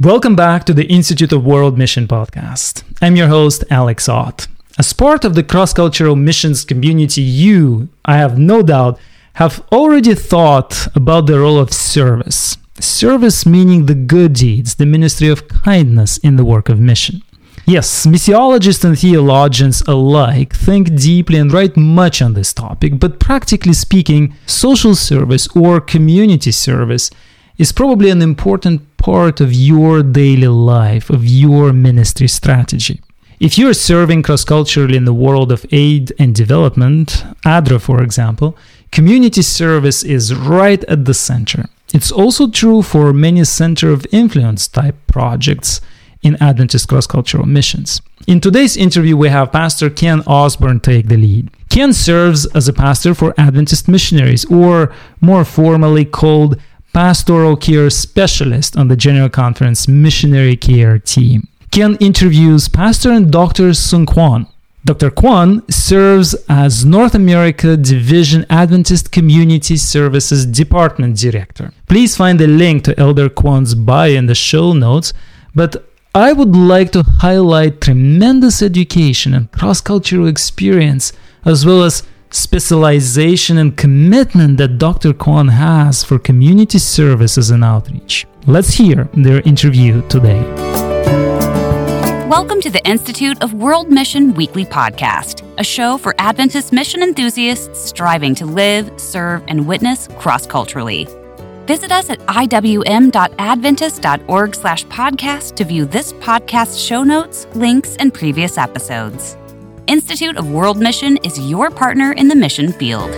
Welcome back to the Institute of World Mission podcast. I'm your host, Alex Ott. As part of the cross cultural missions community, you, I have no doubt, have already thought about the role of service. Service meaning the good deeds, the ministry of kindness in the work of mission. Yes, missiologists and theologians alike think deeply and write much on this topic, but practically speaking, social service or community service is probably an important part of your daily life, of your ministry strategy. If you're serving cross culturally in the world of aid and development, ADRA for example, community service is right at the center. It's also true for many center of influence type projects in Adventist cross cultural missions. In today's interview, we have Pastor Ken Osborne take the lead. Ken serves as a pastor for Adventist missionaries, or more formally called pastoral care specialist on the General Conference missionary care team. Ken interviews Pastor and Dr. Sung Kwon. Dr. Kwon serves as North America Division Adventist Community Services Department Director. Please find the link to Elder Kwon's bio in the show notes, but I would like to highlight tremendous education and cross cultural experience, as well as specialization and commitment that Dr. Kwon has for community services and outreach. Let's hear their interview today. Welcome to the Institute of World Mission Weekly Podcast, a show for Adventist mission enthusiasts striving to live, serve, and witness cross-culturally. Visit us at iwm.adventist.org slash podcast to view this podcast show notes, links, and previous episodes. Institute of World Mission is your partner in the mission field.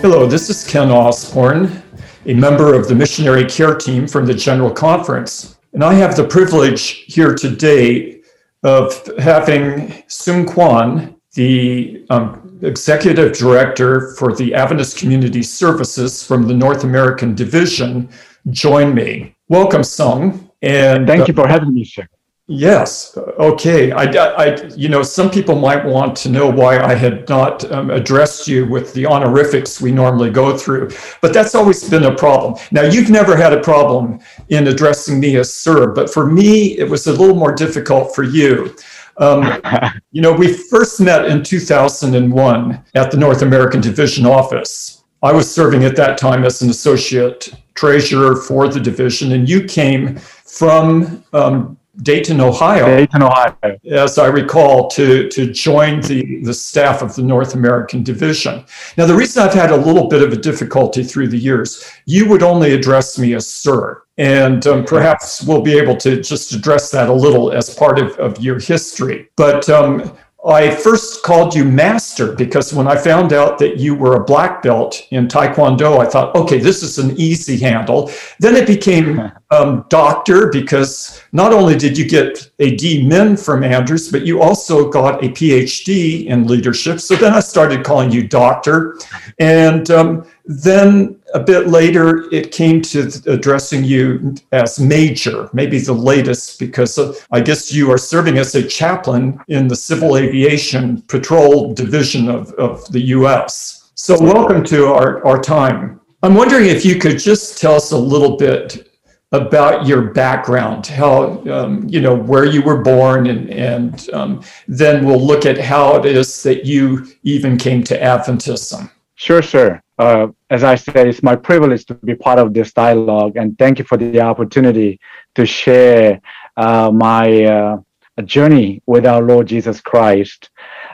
Hello, this is Ken Osborne, a member of the missionary care team from the General Conference. And I have the privilege here today of having Sung Kwon, the um, executive director for the Adventist Community Services from the North American Division, join me. Welcome, Sung. And thank you for having me, sir. Yes. Okay. I, I, you know, some people might want to know why I had not um, addressed you with the honorifics we normally go through, but that's always been a problem. Now, you've never had a problem in addressing me as sir, but for me, it was a little more difficult for you. Um, you know, we first met in 2001 at the North American Division office. I was serving at that time as an associate treasurer for the division, and you came from um, Dayton, Ohio. Dayton, Ohio. As I recall, to, to join the, the staff of the North American Division. Now, the reason I've had a little bit of a difficulty through the years, you would only address me as sir. And um, perhaps we'll be able to just address that a little as part of, of your history. But um, I first called you master because when I found out that you were a black belt in Taekwondo, I thought, okay, this is an easy handle. Then it became um, doctor because not only did you get a D Min from Andrews, but you also got a PhD in leadership. So then I started calling you doctor. And um, then a bit later, it came to addressing you as major, maybe the latest, because uh, I guess you are serving as a chaplain in the Civil Aviation Patrol Division of, of the US. So, welcome to our, our time. I'm wondering if you could just tell us a little bit about your background, how, um, you know, where you were born, and, and um, then we'll look at how it is that you even came to Adventism. Sure, sir. Uh, as I said, it's my privilege to be part of this dialogue, and thank you for the opportunity to share uh, my uh, journey with our Lord Jesus Christ.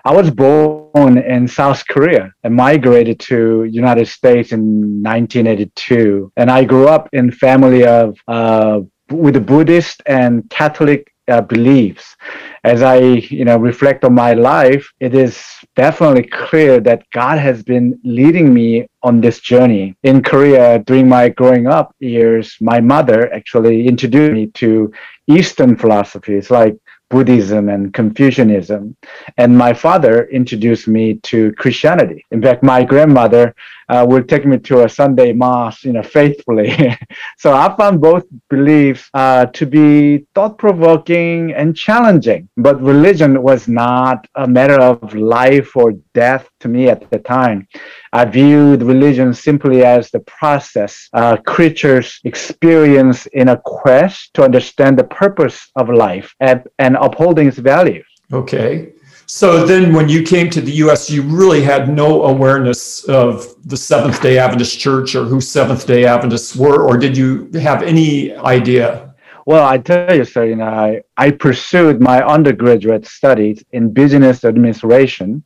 I was born in South Korea and migrated to United States in 1982, and I grew up in family of uh, with Buddhist and Catholic uh, beliefs. As I, you know, reflect on my life, it is definitely clear that God has been leading me on this journey. In Korea, during my growing up years, my mother actually introduced me to Eastern philosophies like Buddhism and Confucianism. And my father introduced me to Christianity. In fact, my grandmother uh, would take me to a Sunday mass, you know, faithfully. so I found both beliefs uh, to be thought-provoking and challenging. But religion was not a matter of life or death to me at the time. I viewed religion simply as the process uh, creatures experience in a quest to understand the purpose of life and, and upholding its values. Okay. So then when you came to the US, you really had no awareness of the Seventh day Adventist Church or who Seventh day Adventists were, or did you have any idea? Well, I tell you, sir, you know, I, I pursued my undergraduate studies in business administration.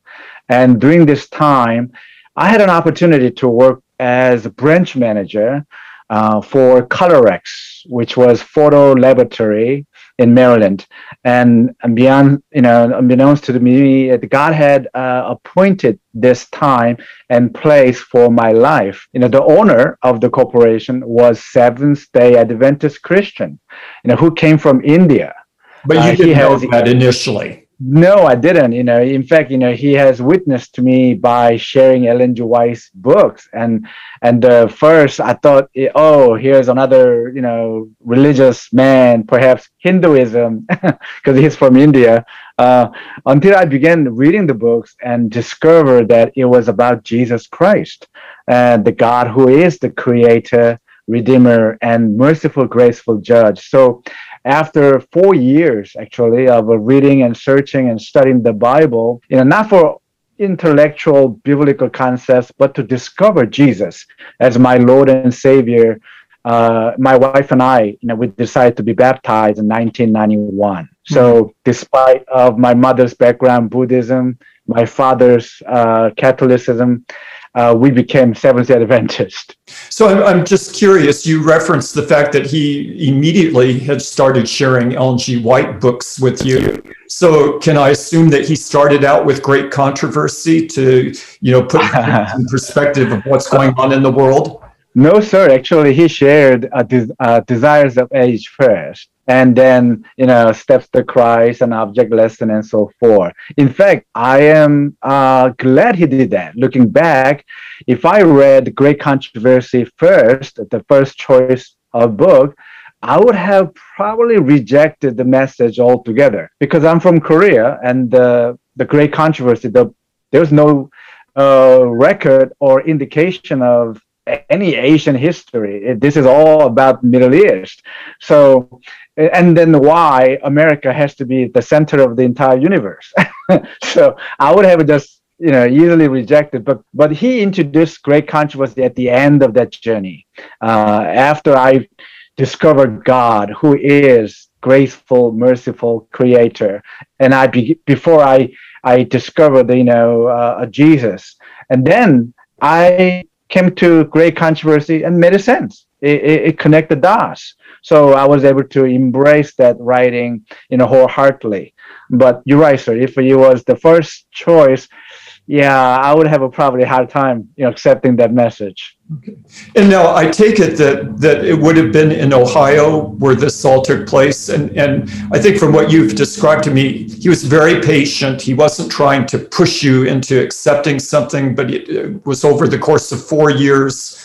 And during this time, I had an opportunity to work as a branch manager uh, for Colorex, which was photo laboratory in Maryland. And beyond, you know, unbeknownst to me, God had uh, appointed this time and place for my life. You know, the owner of the corporation was Seventh Day Adventist Christian, you know, who came from India. But you uh, didn't know that initially. No, I didn't. You know, in fact, you know, he has witnessed to me by sharing Ellen G. White's books, and and uh, first I thought, oh, here's another, you know, religious man, perhaps Hinduism, because he's from India. Uh, until I began reading the books and discovered that it was about Jesus Christ, uh, the God who is the Creator, Redeemer, and merciful, graceful Judge. So after four years actually of reading and searching and studying the Bible, you know, not for intellectual biblical concepts, but to discover Jesus as my Lord and Savior. Uh, my wife and I, you know, we decided to be baptized in 1991. So, mm-hmm. despite of my mother's background, Buddhism, my father's uh, Catholicism, uh, we became Seventh day Adventist. So I'm, I'm just curious. You referenced the fact that he immediately had started sharing Ellen G. White books with you. So can I assume that he started out with great controversy to, you know, put in perspective of what's going on in the world? No, sir. Actually, he shared uh, Desire of Ages first and then you know steps to Christ and object lesson and so forth. In fact, I am uh, glad he did that. Looking back, if I read Great Controversy first, the first choice of book, I would have probably rejected the message altogether because I'm from Korea and uh, the Great Controversy. The, there's no uh, record or indication of any Asian history. This is all about Middle East. So and then why America has to be the center of the entire universe. so I would have just you know easily rejected, but but he introduced great controversy at the end of that journey. Uh, after I discovered God, who is graceful, merciful Creator, and I be, before I I discovered you know uh, Jesus, and then I came to great controversy and made sense. It, it, it connected dots. So I was able to embrace that writing, you know, wholeheartedly. But you're right, sir. If it was the first choice, yeah, I would have a probably hard time, you know, accepting that message. Okay. And now I take it that that it would have been in Ohio where this all took place. And and I think from what you've described to me, he was very patient. He wasn't trying to push you into accepting something, but it was over the course of four years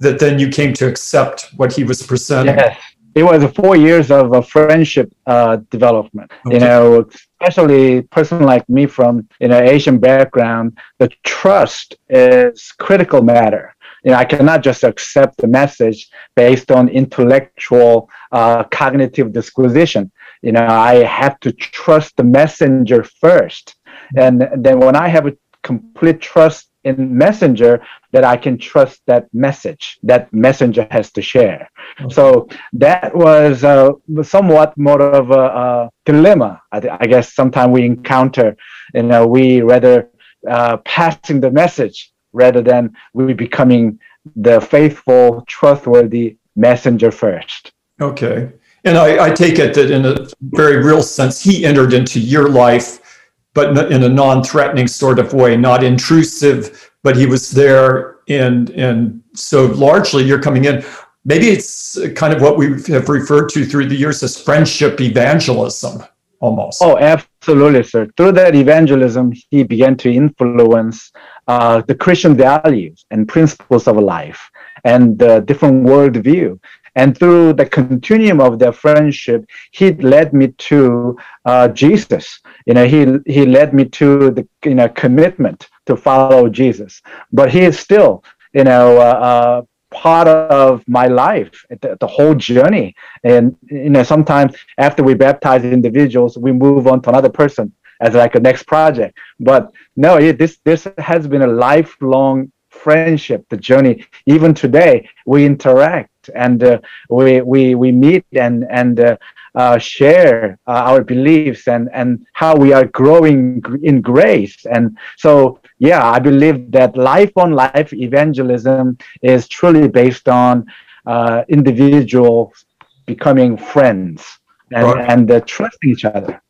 that then you came to accept what he was presenting. Yes it was four years of a friendship uh, development. Okay. You know, especially person like me from you know Asian background, the trust is critical matter. You know, I cannot just accept the message based on intellectual, uh, cognitive disquisition. You know, I have to trust the messenger first, and then when I have a complete trust in messenger that i can trust that message that messenger has to share. Okay. so that was uh, somewhat more of a, a dilemma I, I, guess sometimes we encounter you know we rather uh, passing the message rather than we becoming the faithful trustworthy messenger first. Okay. And I, I take it that in a very real sense he entered into your life but in a non-threatening sort of way, not intrusive, but he was there. And, and so largely you're coming in. Maybe it's kind of what we have referred to through the years as friendship evangelism. almost. Oh, absolutely, sir. Through that evangelism, he began to influence uh, the Christian values and principles of life and the different worldview. And through the continuum of their friendship, he led me to uh, Jesus. You know, he he led me to the you know commitment to follow Jesus. But he is still, you know, uh, uh, part of my life, the, the, whole journey. And you know, sometimes after we baptize individuals, we move on to another person as like a next project. But no, it, this this has been a lifelong friendship, the journey. Even today, we interact and uh, we we we meet and and uh, uh, share uh, our beliefs and and how we are growing in grace. And so, yeah, I believe that life on life evangelism is truly based on uh, individuals becoming friends and, right. and uh, trusting each other.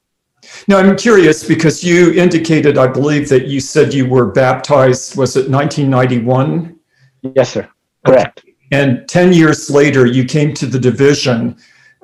Now, I'm curious because you indicated, I believe, that you said you were baptized, was it 1991? Yes, sir. Correct. Okay. And 10 years later, you came to the division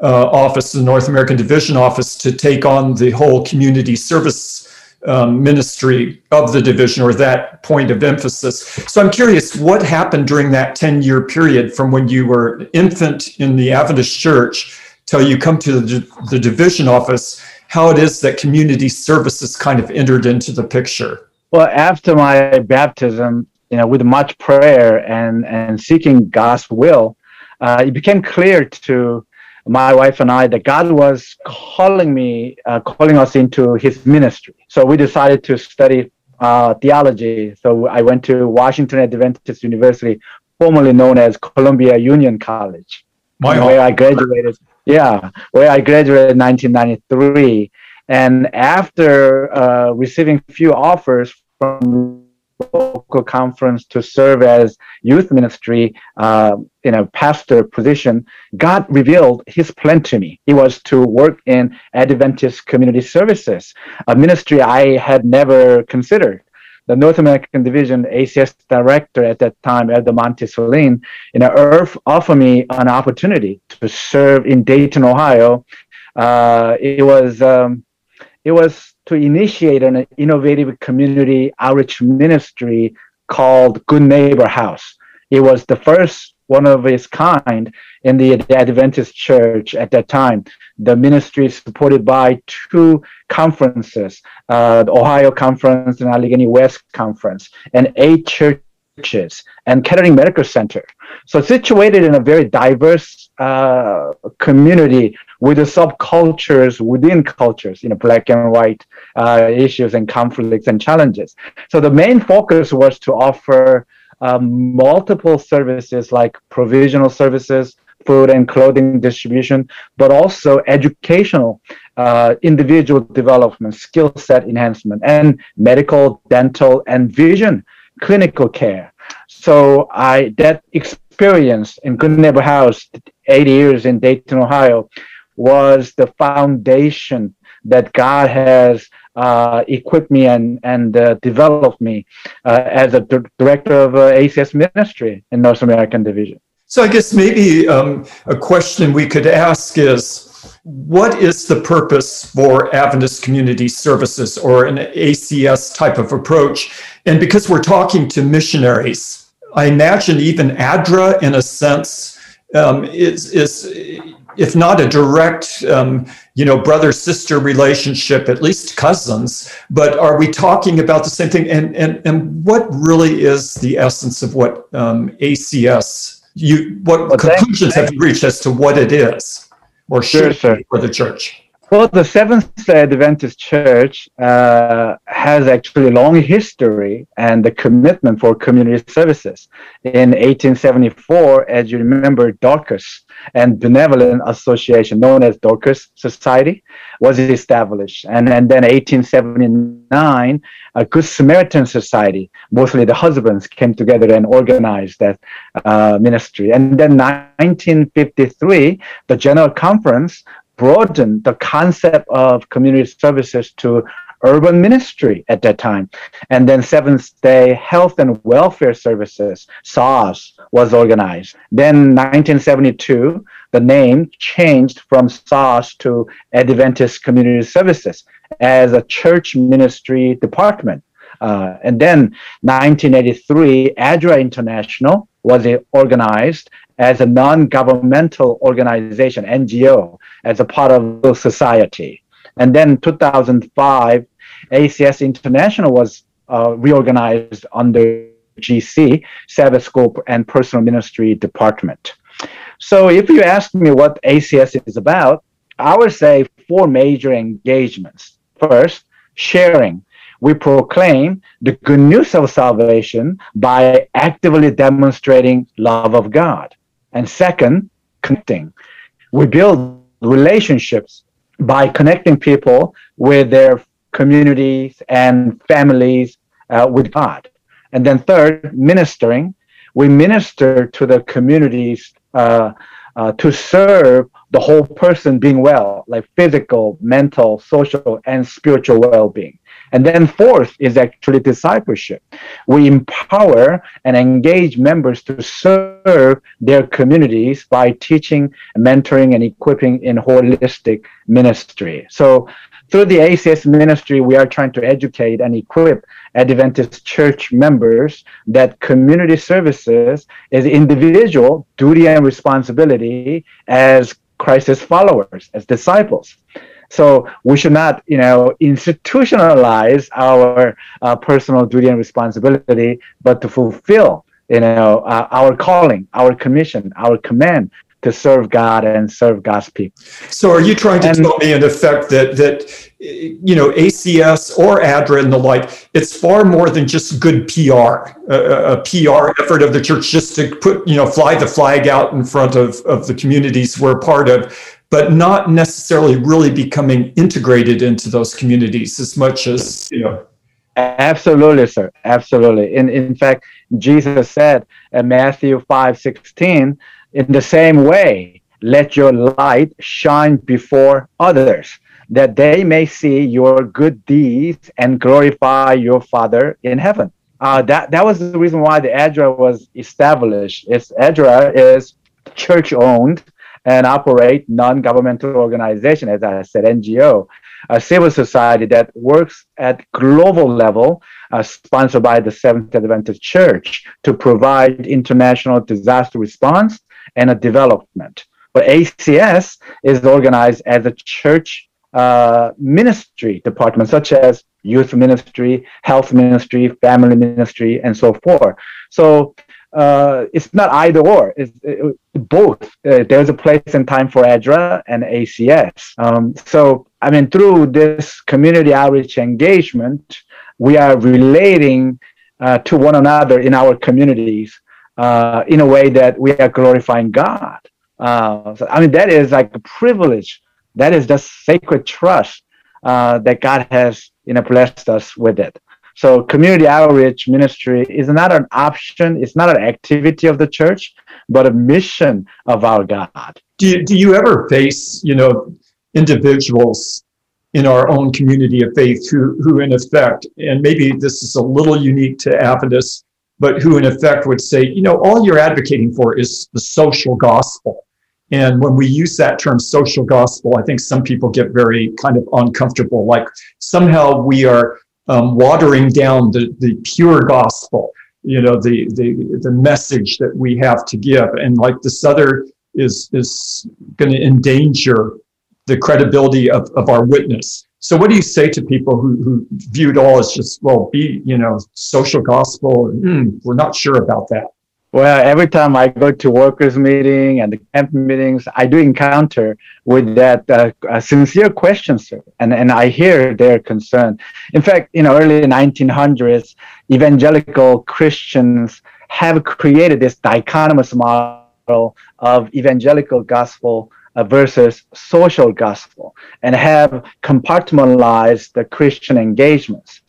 uh, office, the North American Division office, to take on the whole community service um, ministry of the division or that point of emphasis. So I'm curious, what happened during that 10 year period from when you were infant in the Adventist church till you come to the, the division office? how it is that community services kind of entered into the picture. Well, after my baptism, you know, with much prayer and, and seeking God's will, uh, it became clear to my wife and I that God was calling me, uh, calling us into His ministry. So we decided to study uh, theology. So I went to Washington Adventist University, formerly known as Columbia Union College, where I graduated yeah, where I graduated in 1993. And after uh, receiving a few offers from local conference to serve as youth ministry uh, in a pastor position, God revealed his plan to me. It was to work in Adventist community services, a ministry I had never considered the North American Division ACS director at that time, Elder Monte Sahlin, you know, Earth offered me an opportunity to serve in Dayton, Ohio. Uh, it was um, it was to initiate an innovative community outreach ministry called Good Neighbor House. It was the first one of its kind in the Adventist church at that time. The ministry is supported by two conferences, uh, the Ohio Conference and Allegheny West Conference, and eight churches and Kettering Medical Center. So situated in a very diverse uh, community with the subcultures within cultures, you know, black and white uh, issues and conflicts and challenges. So the main focus was to offer um, multiple services like provisional services, food and clothing distribution, but also educational, uh, individual development, skill set enhancement, and medical, dental, and vision clinical care. So I that experience in Good Neighbor House, eight years in Dayton, Ohio, was the foundation that God has uh, equipped me and and uh, developed me uh, as a d- director of uh, ACS ministry in North American Division. So I guess maybe um, a question we could ask is, what is the purpose for Adventist Community Services or an ACS type of approach? And because we're talking to missionaries, I imagine even ADRA, in a sense, um, is is if not a direct, um, you know, brother sister relationship, at least cousins. But are we talking about the same thing? And and and what really is the essence of what um, ACS? You what well, conclusions have you reached as to what it is, or should sure, for the church? Well, the Seventh day Adventist Church uh, has actually a long history and the commitment for community services. In 1874, as you remember, Dorcas and Benevolent Association, known as Dorcas Society, was established. And, and then 1879, a Good Samaritan Society, mostly the husbands, came together and organized that uh, ministry. And then 1953, the General Conference broaden the concept of community services to urban ministry at that time. And then Seventh day Health and Welfare Services, SAWS, was organized. Then 1972, the name changed from SAWS to Adventist Community Services as a church ministry department. Uh, and then 1983, ADRA International was organized as a non-governmental organization, NGO, as a part of the society. And then 2005, ACS International was uh, reorganized under GC, Sabbath School and Personal Ministry Department. So if you ask me what ACS is about, I would say four major engagements. First, sharing. We proclaim the good news of salvation by actively demonstrating love of God. And second, connecting. We build relationships by connecting people with their communities and families uh, with God. And then third, ministering. We minister to the communities uh, uh, to serve the whole person being well, like physical, mental, social, and spiritual well being. And then fourth is actually discipleship. We empower and engage members to serve their communities by teaching, mentoring, and equipping in holistic ministry. So through the ACS ministry, we are trying to educate and equip Adventist church members that community services is individual duty and responsibility as Christ's followers, as disciples. So we should not, you know, institutionalize our uh, personal duty and responsibility, but to fulfill, you know, uh, our calling, our commission, our command to serve God and serve God's people. So, are you trying to and, tell me, in effect, that that you know ACS or ADRA and the like, it's far more than just good PR, a, a PR effort of the church just to put you know fly the flag out in front of of the communities we're part of, but not necessarily really becoming integrated into those communities as much as you know. Absolutely, sir. Absolutely. In in fact, Jesus said in Matthew five sixteen in the same way, let your light shine before others, that they may see your good deeds and glorify your Father in heaven. Uh, that, that was the reason why the ADRA was established. It's, ADRA is church owned and operate non-governmental organization, as I said, NGO, a civil society that works at global level, uh, sponsored by the Seventh Adventist Church to provide international disaster response and a development. But ACS is organized as a church uh, ministry department, such as youth ministry, health ministry, family ministry, and so forth. So uh, it's not either or, it's it, both. Uh, there's a place and time for ADRA and ACS. Um, so, I mean, through this community outreach engagement, we are relating uh, to one another in our communities uh, in a way that we are glorifying God. Uh, so, I mean, that is like a privilege. That is the sacred trust uh, that God has, you know, blessed us with it. So community outreach ministry is not an option. It's not an activity of the church, but a mission of our God. Do you, do you ever face, you know, individuals in our own community of faith who, who in effect, and maybe this is a little unique to Adventists, but who in effect would say, you know, all you're advocating for is the social gospel. And when we use that term social gospel, I think some people get very kind of uncomfortable, like somehow we are um, watering down the, the pure gospel, you know, the, the, the message that we have to give. And like this other is, is going to endanger the credibility of, of our witness. So what do you say to people who, who view it all as just, well, be, you know, social gospel? Mm, we're not sure about that. Well, every time I go to workers' meeting and the camp meetings, I do encounter with that uh, sincere question, sir, and and I hear their concern. In fact, you know, early 1900s, evangelical Christians have created this dichotomous model of evangelical gospel uh, versus social gospel and have compartmentalized the Christian engagements.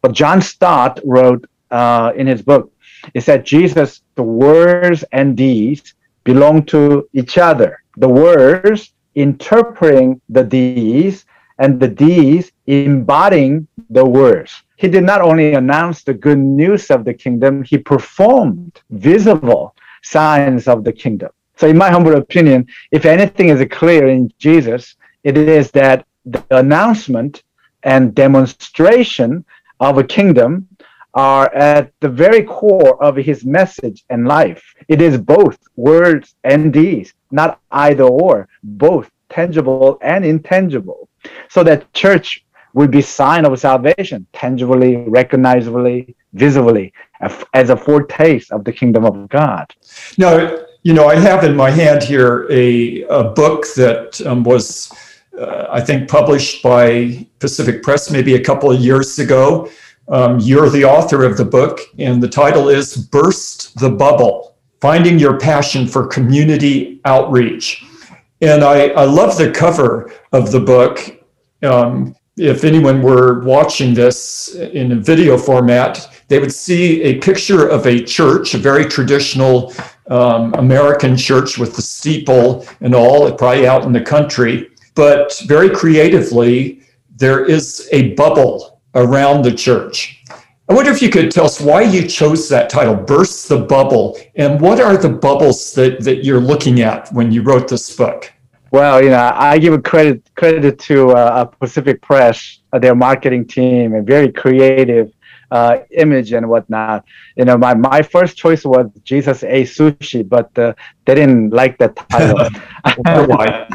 But John Stott wrote uh, in his book, he that Jesus, the words and deeds belong to each other. The words interpreting the deeds and the deeds embodying the words. He did not only announce the good news of the kingdom, he performed visible signs of the kingdom. So, in my humble opinion, if anything is clear in Jesus, it is that the announcement and demonstration of a kingdom are at the very core of his message and life. It is both words and deeds, not either or, both tangible and intangible. So that church will be sign of salvation, tangibly, recognizably, visibly, as a foretaste of the kingdom of God. Now, you know, I have in my hand here a, a book that um, was, uh, I think, published by Pacific Press maybe a couple of years ago. Um, you're the author of the book, and the title is Burst the Bubble Finding Your Passion for Community Outreach. And I, I love the cover of the book. Um, if anyone were watching this in a video format, they would see a picture of a church, a very traditional um, American church with the steeple and all, probably out in the country. But very creatively, there is a bubble around the church. I wonder if you could tell us why you chose that title, Burst the Bubble, and what are the bubbles that, that you're looking at when you wrote this book? Well, you know, I give credit credit to uh, Pacific Press, uh, their marketing team, a very creative uh, image and whatnot. You know, my, my first choice was Jesus A Sushi, but uh, they didn't like that title. Why?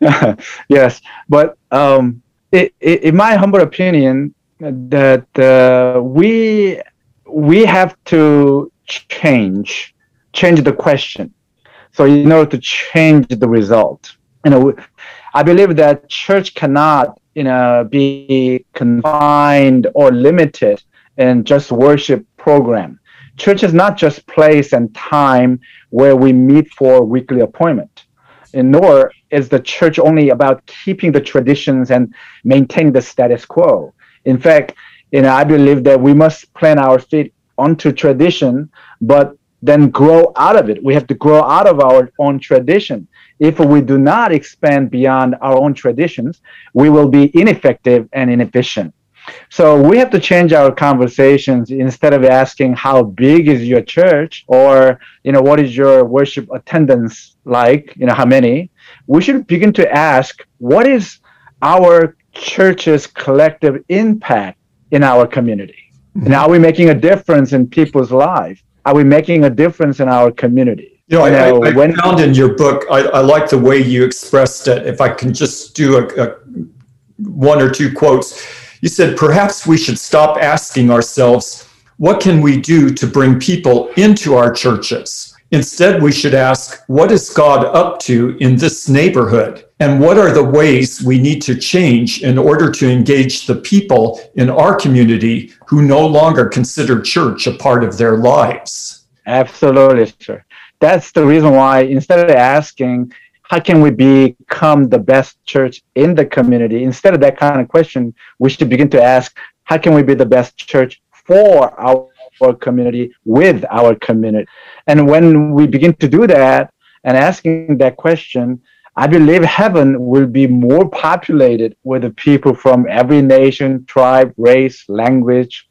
yes, but um, it, it, in my humble opinion, that uh, we we have to change change the question so in order to change the result, you know, I believe that church cannot, you know, be confined or limited in just worship program. Church is not just place and time where we meet for weekly appointment. And nor is the church only about keeping the traditions and maintaining the status quo. In fact, you know, I believe that we must plant our feet onto tradition, but then grow out of it. We have to grow out of our own tradition. If we do not expand beyond our own traditions, we will be ineffective and inefficient. So we have to change our conversations instead of asking how big is your church or you know what is your worship attendance like, you know how many. We should begin to ask what is our church's collective impact in our community. Mm-hmm. And are we making a difference in people's lives? are we making a difference in our community? You know, you know I, I, when, found in your book, I, I, like the way you expressed it. If I can just do a, a one or two quotes, you said perhaps we should stop asking ourselves, what can we do to bring people into our churches? Instead, we should ask, what is God up to in this neighborhood? And what are the ways we need to change in order to engage the people in our community who no longer consider church a part of their lives? Absolutely, sir. That's the reason why instead of asking, how can we become the best church in the community? Instead of that kind of question, we should begin to ask, how can we be the best church for our our community with our community. And when we begin to do that and asking that question, I believe heaven will be more populated with the people from every nation, tribe, race, language,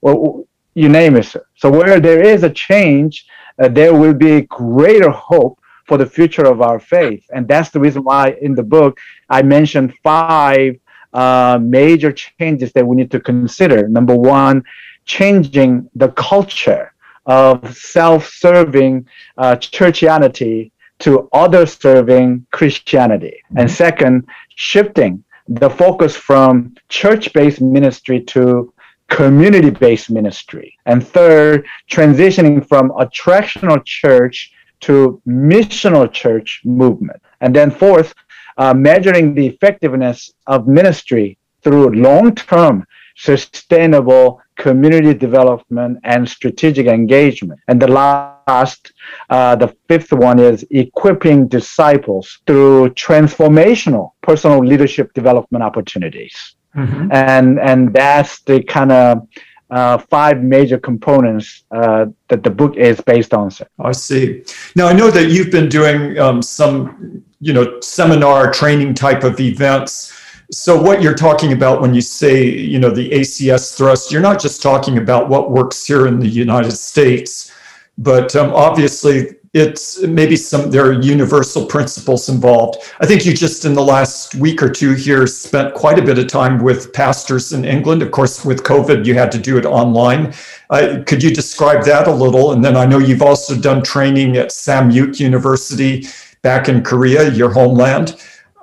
or you name it. So where there is a change, uh, there will be greater hope for the future of our faith. And that's the reason why in the book I mentioned five uh, major changes that we need to consider. Number one, changing the culture of self-serving uh, churchianity to other-serving Christianity. Mm-hmm. And second, shifting the focus from church-based ministry to community-based ministry. And third, transitioning from attractional church to missional church movement. And then fourth, uh, measuring the effectiveness of ministry through long-term sustainable community development and strategic engagement. And the last, uh, the fifth one is equipping disciples through transformational personal leadership development opportunities. Mm-hmm. And, and that's the kind of uh, five major components uh, that the book is based on. Sir. I see. Now I know that you've been doing um, some, you know, seminar training type of events So what you're talking about when you say, you know, the ACS thrust, you're not just talking about what works here in the United States, but um, obviously it's maybe some there are universal principles involved. I think you just in the last week or two here spent quite a bit of time with pastors in England. Of course, with COVID, you had to do it online. Uh, could you describe that a little? And then I know you've also done training at Sahmyook University back in Korea, your homeland.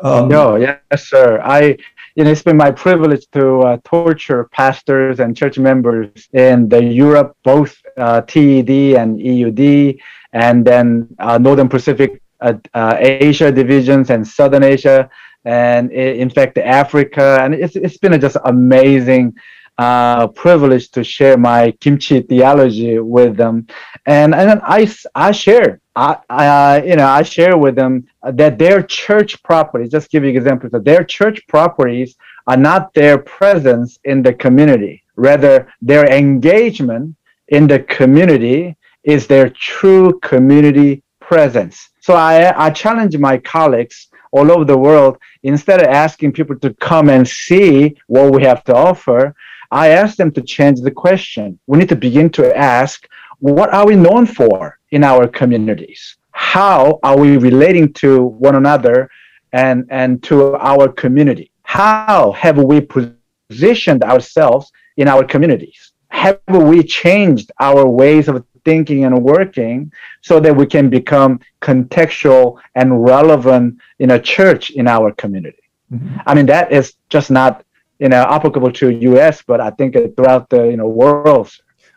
Um, no, yes, sir. I you know, it's been my privilege to uh, torture pastors and church members in the Europe, both uh, TED and EUD, and then uh, Northern Pacific uh, uh, Asia divisions and Southern Asia, and in fact Africa, and it's it's been a just amazing uh, privilege to share my kimchi theology with them, and and I I share I, I uh, you know I share with them that their church properties. Just give you examples that their church properties are not their presence in the community, rather their engagement in the community is their true community presence. So I, I challenge my colleagues all over the world, instead of asking people to come and see what we have to offer, I ask them to change the question. We need to begin to ask, what are we known for in our communities? How are we relating to one another and, and to our community? How have we positioned ourselves in our communities? Have we changed our ways of thinking and working so that we can become contextual and relevant in a church in our community? Mm-hmm. I mean, that is just not you know applicable to U.S., but I think throughout the you know world.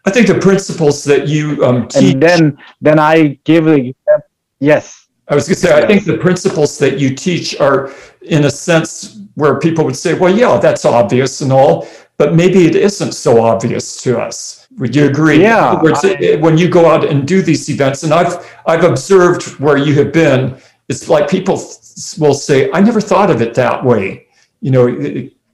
I think the principles that you um, teach. And then, then I give the yes. I was going to say, yes. I think the principles that you teach are, in a sense, where people would say, "Well, yeah, that's obvious and all," but maybe it isn't so obvious to us. Would you agree? Yeah. Words, I, when you go out and do these events, and I've I've observed where you have been, it's like people will say, "I never thought of it that way." You know,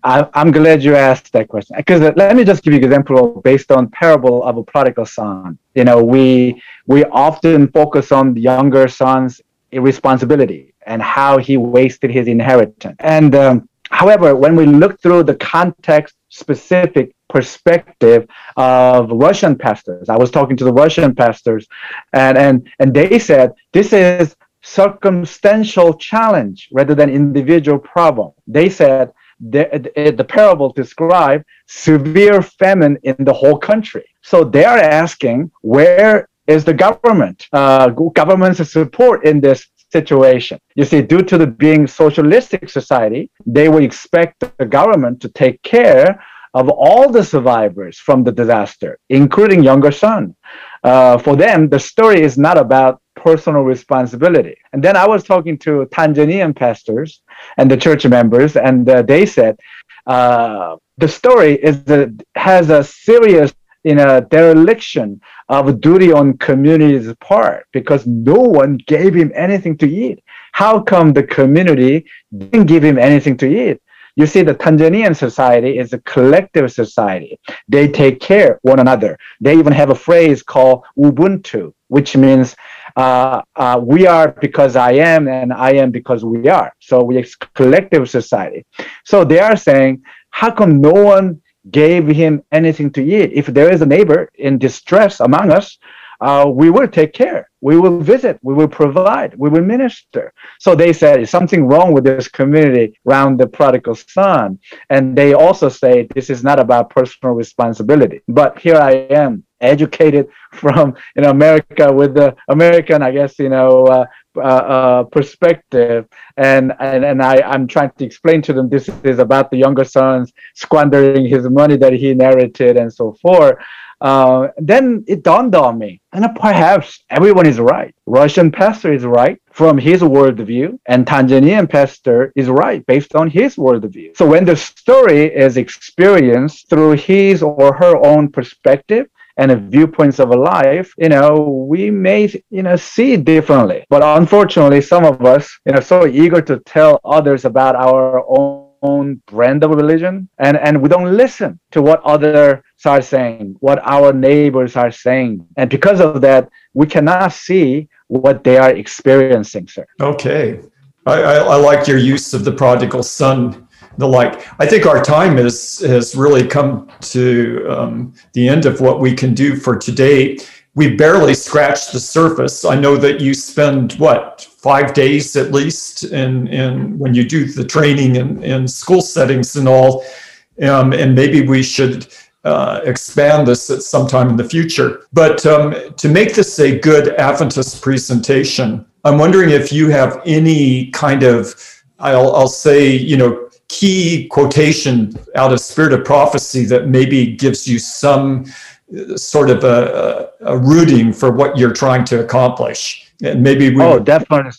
I, am glad you asked that question because uh, let me just give you an example based on parable of a prodigal son. You know, we we often focus on the younger son's irresponsibility and how he wasted his inheritance. And um, however, when we look through the context specific perspective of Russian pastors, I was talking to the Russian pastors, and and and they said this is circumstantial challenge rather than individual problem. They said the, the parable described severe famine in the whole country. So they are asking, where is the government, uh, government's support in this situation? You see, due to the being socialistic society, they would expect the government to take care of all the survivors from the disaster, including younger son. Uh, for them, the story is not about personal responsibility. And then I was talking to Tanzanian pastors and the church members, and uh, they said uh, the story is that has a serious you know, dereliction of duty on community's part because no one gave him anything to eat. How come the community didn't give him anything to eat? You see, the Tanzanian society is a collective society. They take care one another. They even have a phrase called Ubuntu, which means uh, uh, we are because I am, and I am because we are. So we are collective society. So they are saying, how come no one gave him anything to eat? If there is a neighbor in distress among us, uh, we will take care. We will visit. We will provide. We will minister. So they said, is something wrong with this community around the prodigal son? And they also say, this is not about personal responsibility. But here I am, educated from you know America with the American, I guess you know uh, uh, uh, perspective, and and and I I'm trying to explain to them this is about the younger sons squandering his money that he inherited and so forth. Uh, then it dawned on me, and perhaps everyone is right. Russian pastor is right from his worldview, and Tanzanian pastor is right based on his worldview. So when the story is experienced through his or her own perspective, and viewpoints of life, you know, we may, you know, see differently. But unfortunately, some of us, you know, so eager to tell others about our own own brand of religion and and we don't listen to what others are saying what our neighbors are saying and because of that we cannot see what they are experiencing sir okay i i, I like your use of the prodigal son the like. I think our time is, has really come to um, the end of what we can do for today. We barely scratched the surface. I know that you spend what five days at least in, in when you do the training in, in school settings and all. Um, and maybe we should uh, expand this at some time in the future. But um, to make this a good Adventist presentation, I'm wondering if you have any kind of, I'll, I'll say, you know, key quotation out of Spirit of Prophecy that maybe gives you some sort of a, a, rooting for what you're trying to accomplish. And maybe we. Oh, definitely.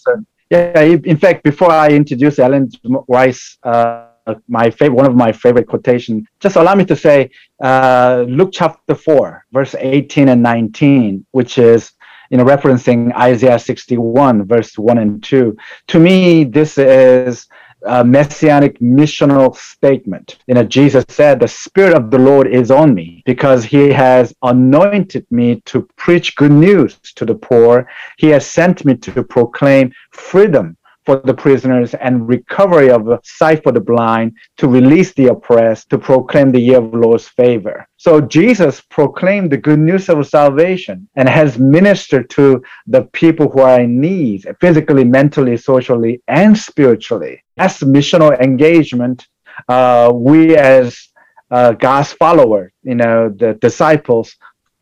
Yeah, in fact, before I introduce Ellen Rice, uh, my favorite, one of my favorite quotation. Just allow me to say, uh, Luke chapter four, verse eighteen and nineteen, which is you know referencing Isaiah sixty one, verse one and two. To me, this is a messianic missional statement. You know, Jesus said, The Spirit of the Lord is on me because He has anointed me to preach good news to the poor. He has sent me to proclaim freedom for the prisoners and recovery of sight for the blind, to release the oppressed, to proclaim the year of the Lord's favor. So Jesus proclaimed the good news of salvation and has ministered to the people who are in need, physically, mentally, socially, and spiritually. As missional engagement, uh, we as uh, God's followers, you know, the disciples,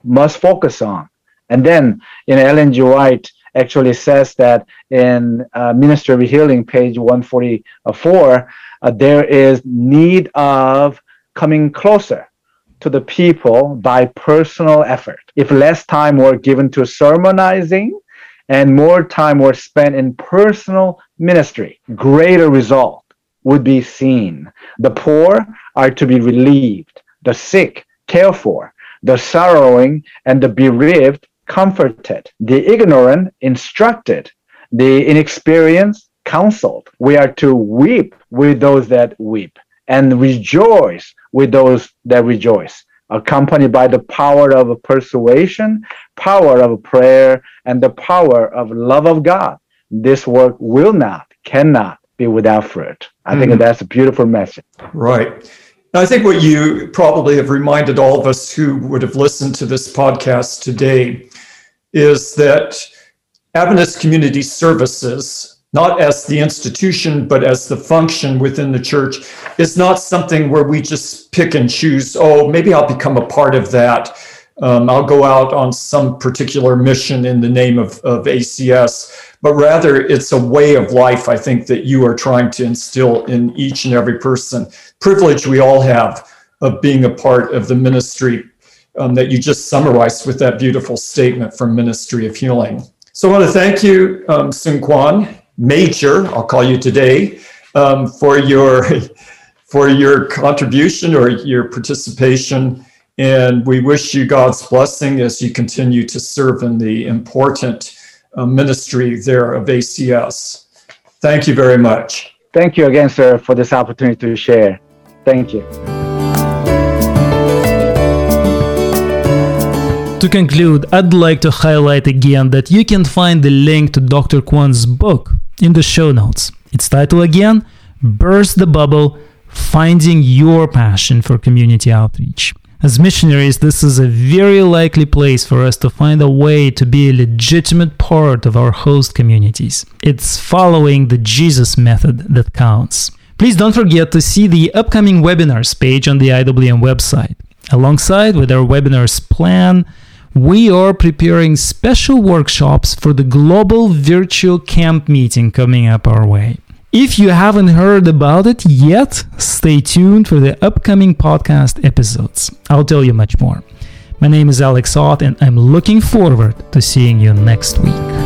must focus on. And then, you know, Ellen G. White actually says that in uh, Ministry of Healing, page 144, uh, there is need of coming closer to the people by personal effort. If less time were given to sermonizing and more time were spent in personal ministry, greater result would be seen. The poor are to be relieved, the sick cared for, the sorrowing and the bereaved comforted, the ignorant instructed, the inexperienced counseled. We are to weep with those that weep and rejoice with those that rejoice, accompanied by the power of persuasion, power of prayer, and the power of love of God. This work will not, cannot be without fruit. I mm think that's a beautiful message. Right. I think what you probably have reminded all of us who would have listened to this podcast today is that Adventist Community Services, not as the institution, but as the function within the church, is not something where we just pick and choose, oh, maybe I'll become a part of that. Um, I'll go out on some particular mission in the name of, of ACS, but rather it's a way of life, I think, that you are trying to instill in each and every person. Privilege we all have of being a part of the ministry um, that you just summarized with that beautiful statement from Ministry of Healing. So I want to thank you, um, Sun Kwon, Major, I'll call you today, um, for your for your contribution or your participation. And we wish you God's blessing as you continue to serve in the important uh, ministry there of ACS. Thank you very much. Thank you again, sir, for this opportunity to share. Thank you. To conclude, I'd like to highlight again that you can find the link to Dr. Kwon's book in the show notes. Its title again Burst the Bubble Finding Your Passion for Community Outreach. As missionaries, this is a very likely place for us to find a way to be a legitimate part of our host communities. It's following the Jesus method that counts. Please don't forget to see the upcoming webinars page on the IWM website. Alongside with our webinars plan, we are preparing special workshops for the global virtual camp meeting coming up our way. If you haven't heard about it yet, stay tuned for the upcoming podcast episodes. I'll tell you much more. My name is Alex Ott, and I'm looking forward to seeing you next week.